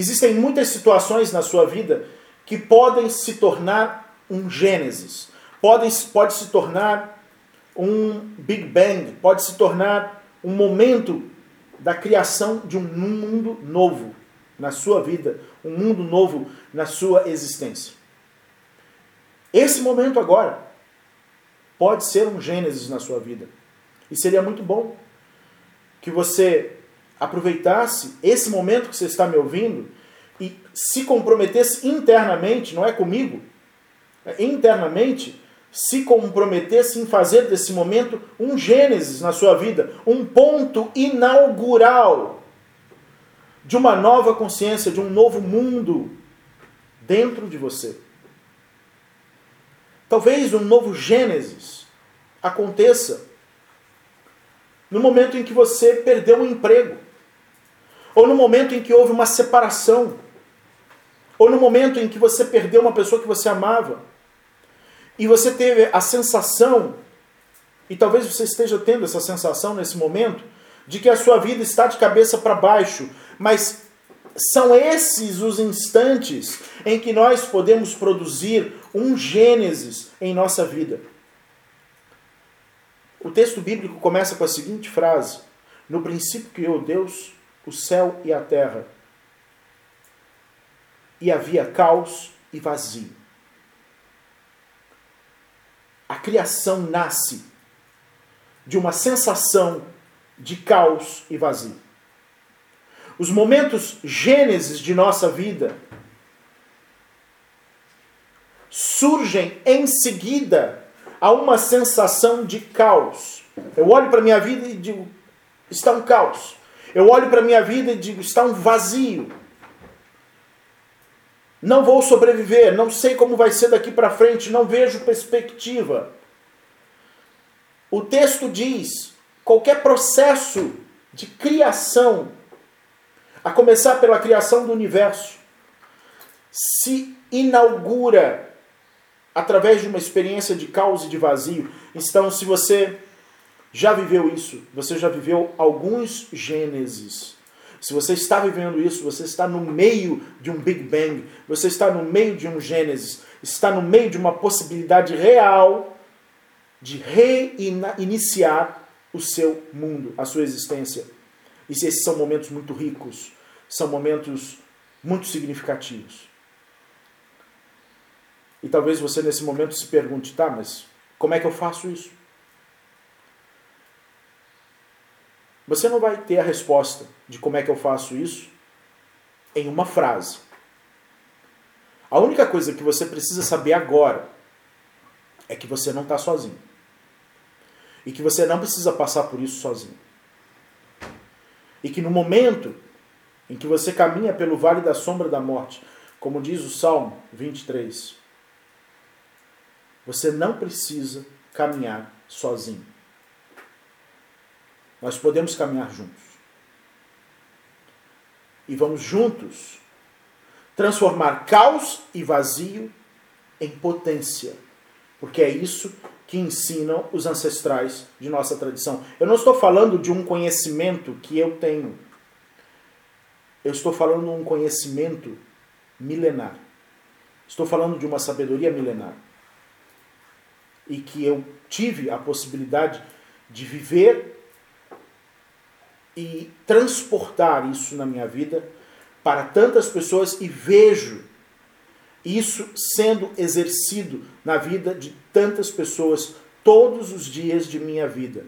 Existem muitas situações na sua vida que podem se tornar um Gênesis, podem, pode se tornar um Big Bang, pode se tornar um momento da criação de um mundo novo na sua vida, um mundo novo na sua existência. Esse momento agora pode ser um Gênesis na sua vida. E seria muito bom que você aproveitasse esse momento que você está me ouvindo e se comprometesse internamente, não é comigo, é internamente, se comprometesse em fazer desse momento um Gênesis na sua vida, um ponto inaugural de uma nova consciência, de um novo mundo dentro de você. Talvez um novo Gênesis aconteça no momento em que você perdeu um emprego, ou no momento em que houve uma separação, ou no momento em que você perdeu uma pessoa que você amava, e você teve a sensação, e talvez você esteja tendo essa sensação nesse momento, de que a sua vida está de cabeça para baixo, mas são esses os instantes em que nós podemos produzir um Gênesis em nossa vida. O texto bíblico começa com a seguinte frase: No princípio criou Deus o céu e a terra, e havia caos e vazio. A criação nasce de uma sensação de caos e vazio. Os momentos gênesis de nossa vida surgem em seguida a uma sensação de caos. Eu olho para minha vida e digo, está um caos. Eu olho para a minha vida e digo, está um vazio. Não vou sobreviver, não sei como vai ser daqui para frente, não vejo perspectiva. O texto diz: qualquer processo de criação a começar pela criação do universo, se inaugura através de uma experiência de caos e de vazio. Então, se você já viveu isso, você já viveu alguns Gênesis. Se você está vivendo isso, você está no meio de um Big Bang, você está no meio de um Gênesis, está no meio de uma possibilidade real de reiniciar o seu mundo, a sua existência. E esses são momentos muito ricos, são momentos muito significativos. E talvez você nesse momento se pergunte, tá, mas como é que eu faço isso? Você não vai ter a resposta de como é que eu faço isso em uma frase. A única coisa que você precisa saber agora é que você não está sozinho. E que você não precisa passar por isso sozinho. E que no momento em que você caminha pelo vale da sombra da morte, como diz o Salmo 23, você não precisa caminhar sozinho. Nós podemos caminhar juntos. E vamos juntos transformar caos e vazio em potência. Porque é isso que ensinam os ancestrais de nossa tradição. Eu não estou falando de um conhecimento que eu tenho. Eu estou falando de um conhecimento milenar. Estou falando de uma sabedoria milenar. E que eu tive a possibilidade de viver e transportar isso na minha vida para tantas pessoas e vejo isso sendo exercido na vida de tantas pessoas todos os dias de minha vida.